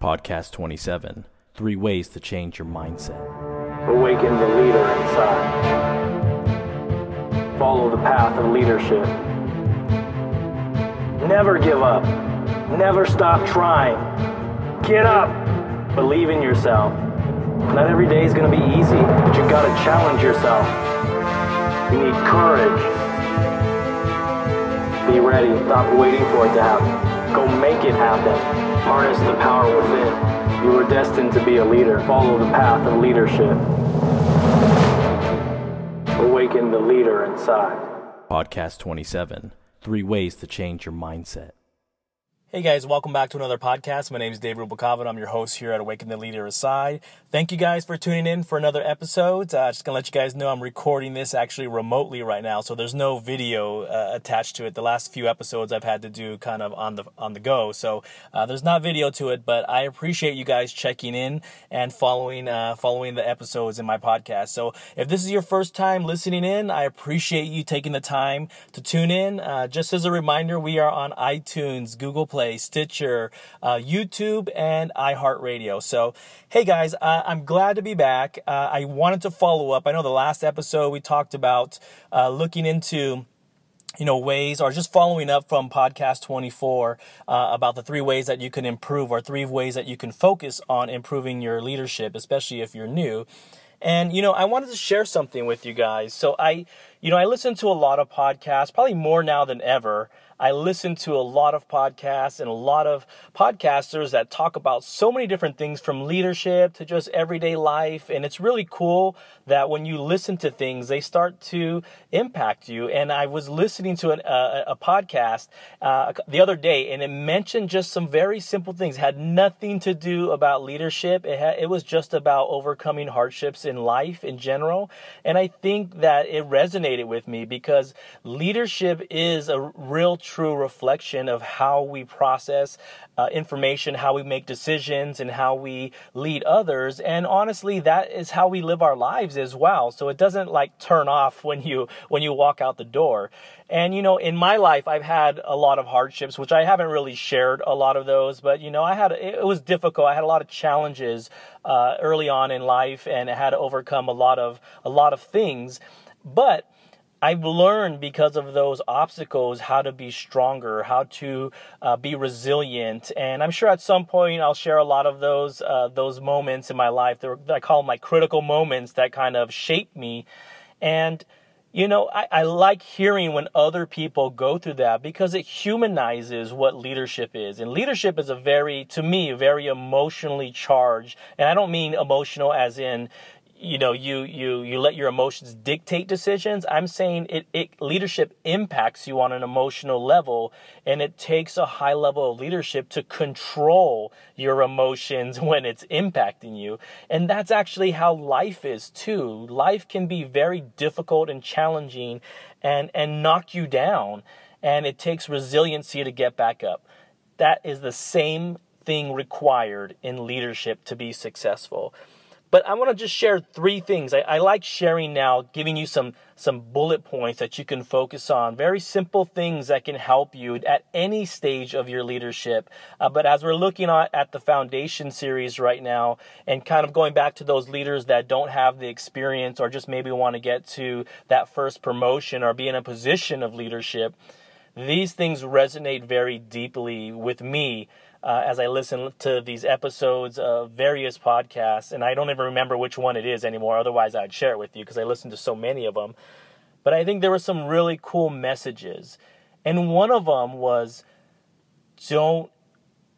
Podcast 27 Three Ways to Change Your Mindset. Awaken the leader inside. Follow the path of leadership. Never give up. Never stop trying. Get up. Believe in yourself. Not every day is going to be easy, but you've got to challenge yourself. You need courage. Be ready. Stop waiting for it to happen. Go make it happen. Harness the power within. You were destined to be a leader. Follow the path of leadership. Awaken the leader inside. Podcast 27 Three Ways to Change Your Mindset. Hey guys, welcome back to another podcast. My name is Dave Rubalcava and I'm your host here at Awaken the Leader Inside. Thank you guys for tuning in for another episode. Uh, just gonna let you guys know I'm recording this actually remotely right now, so there's no video uh, attached to it. The last few episodes I've had to do kind of on the on the go, so uh, there's not video to it. But I appreciate you guys checking in and following uh, following the episodes in my podcast. So if this is your first time listening in, I appreciate you taking the time to tune in. Uh, just as a reminder, we are on iTunes, Google Play. Play, Stitcher, uh, YouTube, and iHeartRadio. So, hey guys, uh, I'm glad to be back. Uh, I wanted to follow up. I know the last episode we talked about uh, looking into you know ways or just following up from podcast 24 uh, about the three ways that you can improve or three ways that you can focus on improving your leadership especially if you're new and you know i wanted to share something with you guys so i you know i listen to a lot of podcasts probably more now than ever I listen to a lot of podcasts and a lot of podcasters that talk about so many different things from leadership to just everyday life. And it's really cool that when you listen to things, they start to impact you. And I was listening to an, uh, a podcast uh, the other day and it mentioned just some very simple things, it had nothing to do about leadership. It, it was just about overcoming hardships in life in general. And I think that it resonated with me because leadership is a real true reflection of how we process uh, information, how we make decisions, and how we lead others. And honestly, that is how we live our lives as well. So it doesn't like turn off when you when you walk out the door. And you know, in my life, I've had a lot of hardships, which I haven't really shared a lot of those. But you know, I had it was difficult. I had a lot of challenges uh, early on in life, and I had to overcome a lot of a lot of things. But I've learned because of those obstacles how to be stronger, how to uh, be resilient, and I'm sure at some point I'll share a lot of those uh, those moments in my life. They're, I call them my critical moments that kind of shape me, and you know I, I like hearing when other people go through that because it humanizes what leadership is, and leadership is a very, to me, very emotionally charged, and I don't mean emotional as in you know you you you let your emotions dictate decisions. I'm saying it, it leadership impacts you on an emotional level and it takes a high level of leadership to control your emotions when it's impacting you. And that's actually how life is too. Life can be very difficult and challenging and and knock you down and it takes resiliency to get back up. That is the same thing required in leadership to be successful but I want to just share three things. I, I, like sharing now, giving you some some bullet points that you can focus on. Very simple things that can help you at any stage of your leadership. Uh, but as we're looking at, at the foundation series right now, and kind of going back to those leaders that don't have the experience or just maybe want to get to that first promotion or be in a position of leadership, these things resonate very deeply with me uh, as I listen to these episodes of various podcasts, and I don't even remember which one it is anymore. Otherwise, I'd share it with you because I listen to so many of them. But I think there were some really cool messages, and one of them was, "Don't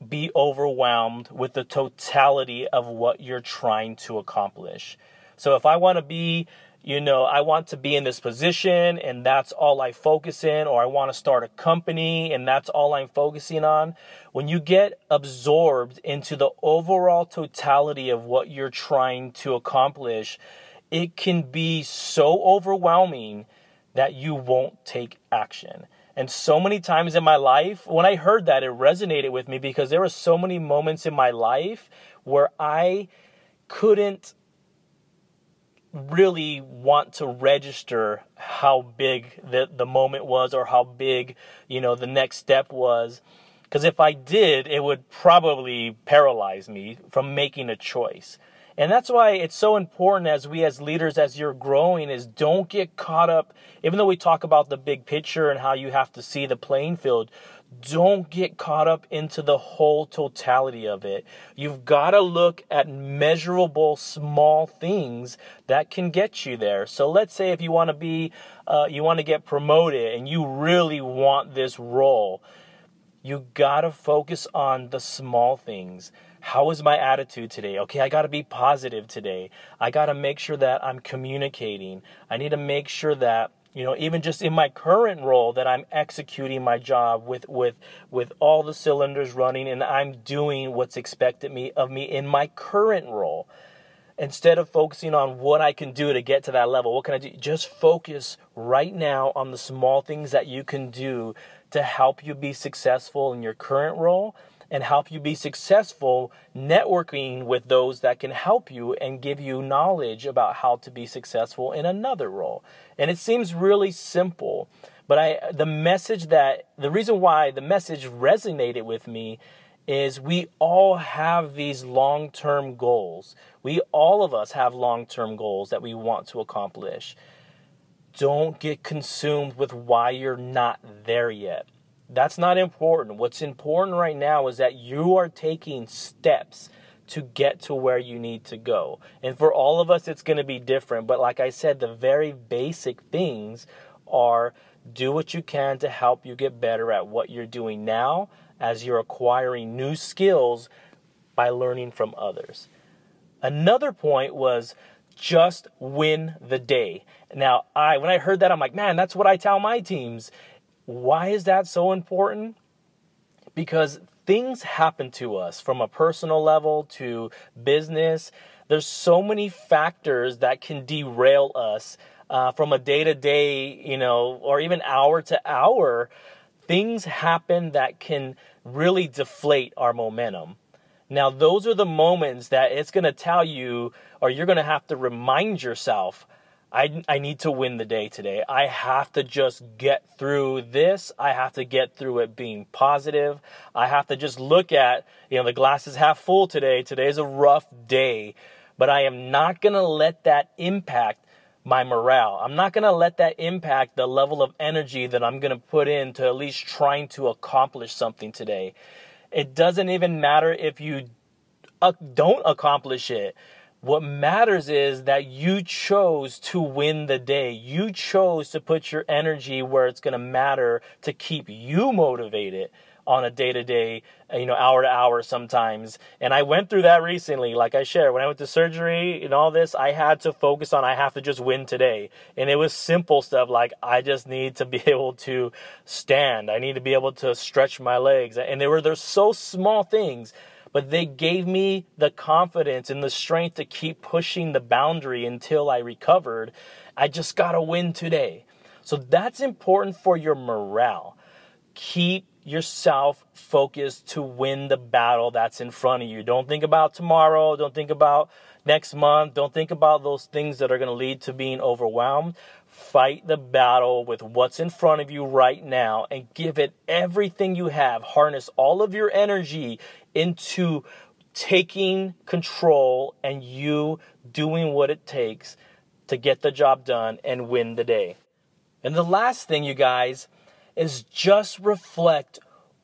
be overwhelmed with the totality of what you're trying to accomplish." So if I want to be you know, I want to be in this position and that's all I focus in, or I want to start a company and that's all I'm focusing on. When you get absorbed into the overall totality of what you're trying to accomplish, it can be so overwhelming that you won't take action. And so many times in my life, when I heard that, it resonated with me because there were so many moments in my life where I couldn't really want to register how big the, the moment was or how big you know the next step was Because if I did, it would probably paralyze me from making a choice. And that's why it's so important as we as leaders as you're growing is don't get caught up even though we talk about the big picture and how you have to see the playing field, don't get caught up into the whole totality of it. You've got to look at measurable small things that can get you there. So let's say if you want to be, uh, you want to get promoted and you really want this role, you got to focus on the small things. How is my attitude today? Okay, I got to be positive today. I got to make sure that I'm communicating. I need to make sure that you know even just in my current role that i'm executing my job with with with all the cylinders running and i'm doing what's expected me of me in my current role. Instead of focusing on what i can do to get to that level what can i do? Just focus right now on the small things that you can do to help you be successful in your current role and help you be successful networking with those that can help you and give you knowledge about how to be successful in another role. And it seems really simple, but I the message that the reason why the message resonated with me is we all have these long-term goals. We all of us have long-term goals that we want to accomplish. Don't get consumed with why you're not there yet. That's not important. What's important right now is that you are taking steps to get to where you need to go. And for all of us, it's going to be different. But like I said, the very basic things are do what you can to help you get better at what you're doing now as you're acquiring new skills by learning from others. Another point was just win the day. Now, I when I heard that I'm like, man, that's what I tell my teams why is that so important? Because things happen to us from a personal level to business. There's so many factors that can derail us uh, from a day to day, you know, or even hour to hour. Things happen that can really deflate our momentum. Now, those are the moments that it's going to tell you, or you're going to have to remind yourself I, I need to win the day today. I have to just get through this. I have to get through it being positive. I have to just look at, you know, the glass is half full today. Today's a rough day, but I am not going to let that impact my morale. I'm not going to let that impact the level of energy that I'm going to put into at least trying to accomplish something today. It doesn't even matter if you uh, don't accomplish it what matters is that you chose to win the day. You chose to put your energy where it's going to matter to keep you motivated on a day to day, you know, hour to hour sometimes. And I went through that recently. Like I shared, when I went to surgery and all this, I had to focus on, I have to just win today. And it was simple stuff like, I just need to be able to stand. I need to be able to stretch my legs. And they were, they're so small things but they gave me the confidence and the strength to keep pushing the boundary until I recovered. I just got to win today. So that's important for your morale. Keep yourself focused to win the battle that's in front of you. Don't think about tomorrow. Don't think about next month. Don't think about those things that are going to lead to being overwhelmed. Fight the battle with what's in front of you right now and give it everything you have. Harness all of your energy into taking control and you doing what it takes to get the job done and win the day. And the last thing, you guys, is just reflect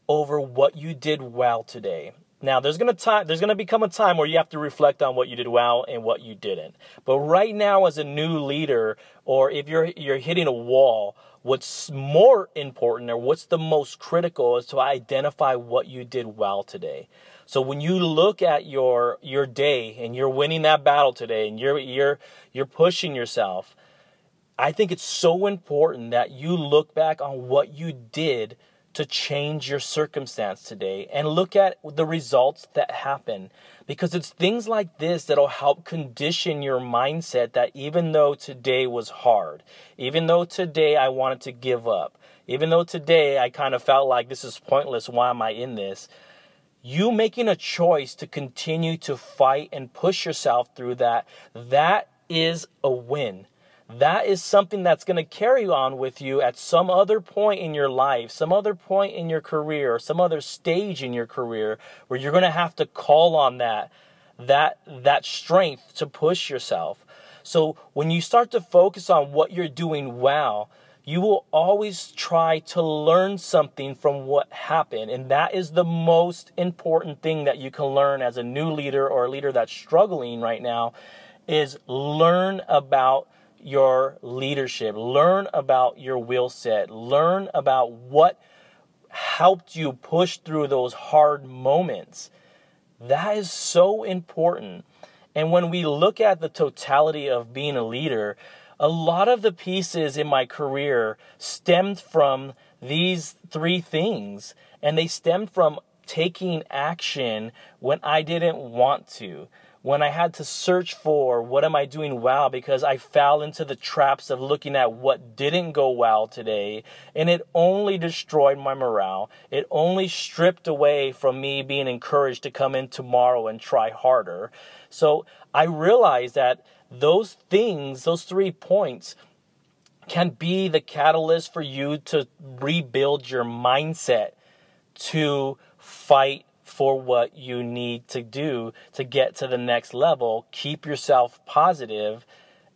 over what you did well today. Now, there's gonna time there's gonna become a time where you have to reflect on what you did well and what you didn't. But right now, as a new leader, or if you're you're hitting a wall, what's more important or what's the most critical is to identify what you did well today. So when you look at your your day and you're winning that battle today and you're you're you're pushing yourself, I think it's so important that you look back on what you did to change your circumstance today and look at the results that happen because it's things like this that'll help condition your mindset that even though today was hard, even though today I wanted to give up, even though today I kind of felt like this is pointless, why am I in this? You making a choice to continue to fight and push yourself through that, that is a win that is something that's going to carry on with you at some other point in your life, some other point in your career, some other stage in your career where you're going to have to call on that that that strength to push yourself. So when you start to focus on what you're doing well, you will always try to learn something from what happened. And that is the most important thing that you can learn as a new leader or a leader that's struggling right now is learn about your leadership, learn about your will set, learn about what helped you push through those hard moments. That is so important. And when we look at the totality of being a leader, a lot of the pieces in my career stemmed from these three things. And they stemmed from taking action when I didn't want to when I had to search for what am I doing well because I fell into the traps of looking at what didn't go well today and it only destroyed my morale. It only stripped away from me being encouraged to come in tomorrow and try harder. So I realized that those things, those three points, can be the catalyst for you to rebuild your mindset to fight for what you need to do to get to the next level. Keep yourself positive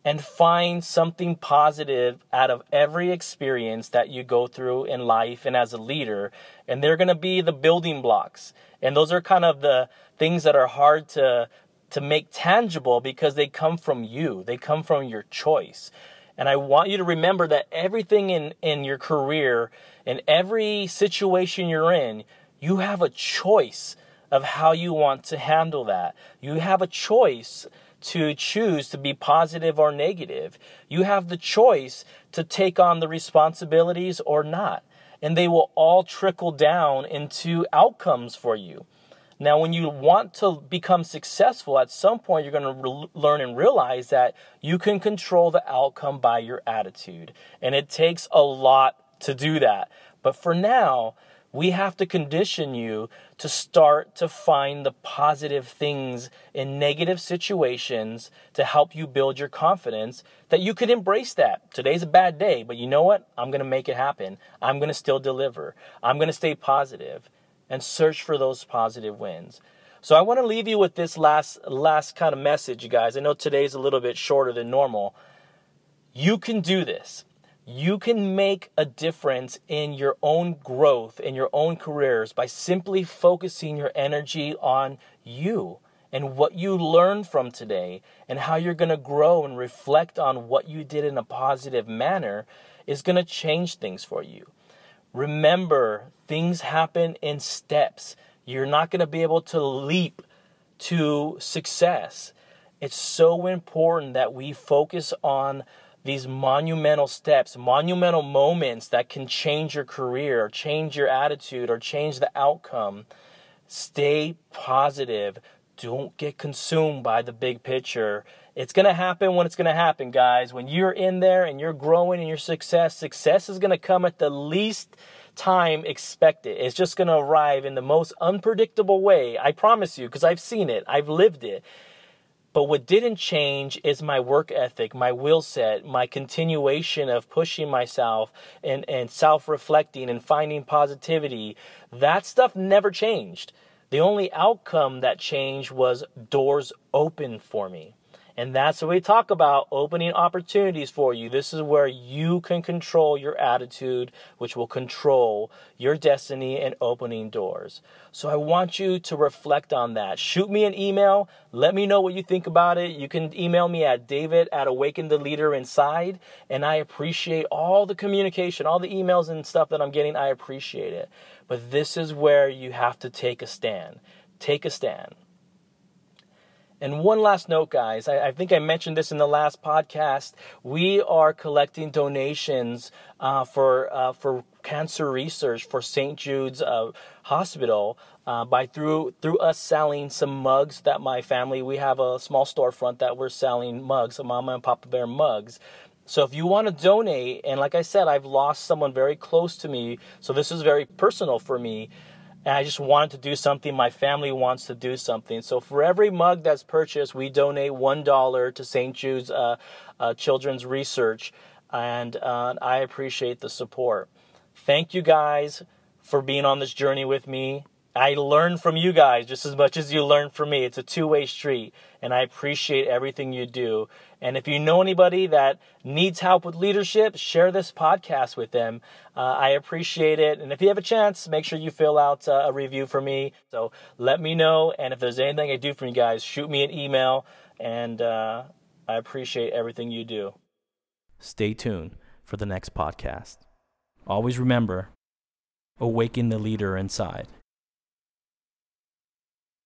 and find something positive out of every experience that you go through in life and as a leader. And they're going to be the building blocks. And those are kind of the things that are hard to to make tangible because they come from you. They come from your choice. And I want you to remember that everything in, in your career, in every situation you're in, you have a choice of how you want to handle that. You have a choice to choose to be positive or negative. You have the choice to take on the responsibilities or not. And they will all trickle down into outcomes for you. Now, when you want to become successful, at some point you're going to re- learn and realize that you can control the outcome by your attitude. And it takes a lot to do that. But for now, we have to condition you to start to find the positive things in negative situations to help you build your confidence that you could embrace that. Today's a bad day, but you know what? I'm going to make it happen. I'm going to still deliver. I'm going to stay positive and search for those positive wins. So I want to leave you with this last last kind of message, you guys. I know today's a little bit shorter than normal. You can do this you can make a difference in your own growth, in your own careers, by simply focusing your energy on you and what you learned from today and how you're going to grow and reflect on what you did in a positive manner is going to change things for you. Remember, things happen in steps. You're not going to be able to leap to success. It's so important that we focus on these monumental steps, monumental moments that can change your career, or change your attitude, or change the outcome. Stay positive. Don't get consumed by the big picture. It's going to happen when it's going to happen, guys. When you're in there and you're growing in your success, success is going to come at the least time expected. It's just going to arrive in the most unpredictable way. I promise you, because I've seen it, I've lived it. But what didn't change is my work ethic, my will set, my continuation of pushing myself and, and self reflecting and finding positivity. That stuff never changed. The only outcome that changed was doors open for me. And that's what we talk about opening opportunities for you. This is where you can control your attitude, which will control your destiny and opening doors. So I want you to reflect on that. Shoot me an email. Let me know what you think about it. You can email me at david at awaken the leader inside. And I appreciate all the communication, all the emails and stuff that I'm getting. I appreciate it. But this is where you have to take a stand. Take a stand. And one last note, guys. I, I, think I mentioned this in the last podcast. We are collecting donations uh, for uh, for cancer research for St. Jude's uh, Hospital uh, by through through us selling some mugs that my family we have a small storefront that we're selling mugs, a Mama and Papa Bear mugs. So if you want to donate, and like I said, I've lost someone very close to me, so this is very personal for me and I just wanted to do something. My family wants to do something. So for every mug that's purchased, we donate one dollar to St. Jude's uh, uh, Children's Research, and uh, I appreciate the support. Thank you guys for being on this journey with me. I learn from you guys just as much as you learn from me. It's a two way street, and I appreciate everything you do. And if you know anybody that needs help with leadership, share this podcast with them. Uh, I appreciate it. And if you have a chance, make sure you fill out uh, a review for me. So let me know. And if there's anything I do for you guys, shoot me an email. And uh, I appreciate everything you do. Stay tuned for the next podcast. Always remember awaken the leader inside.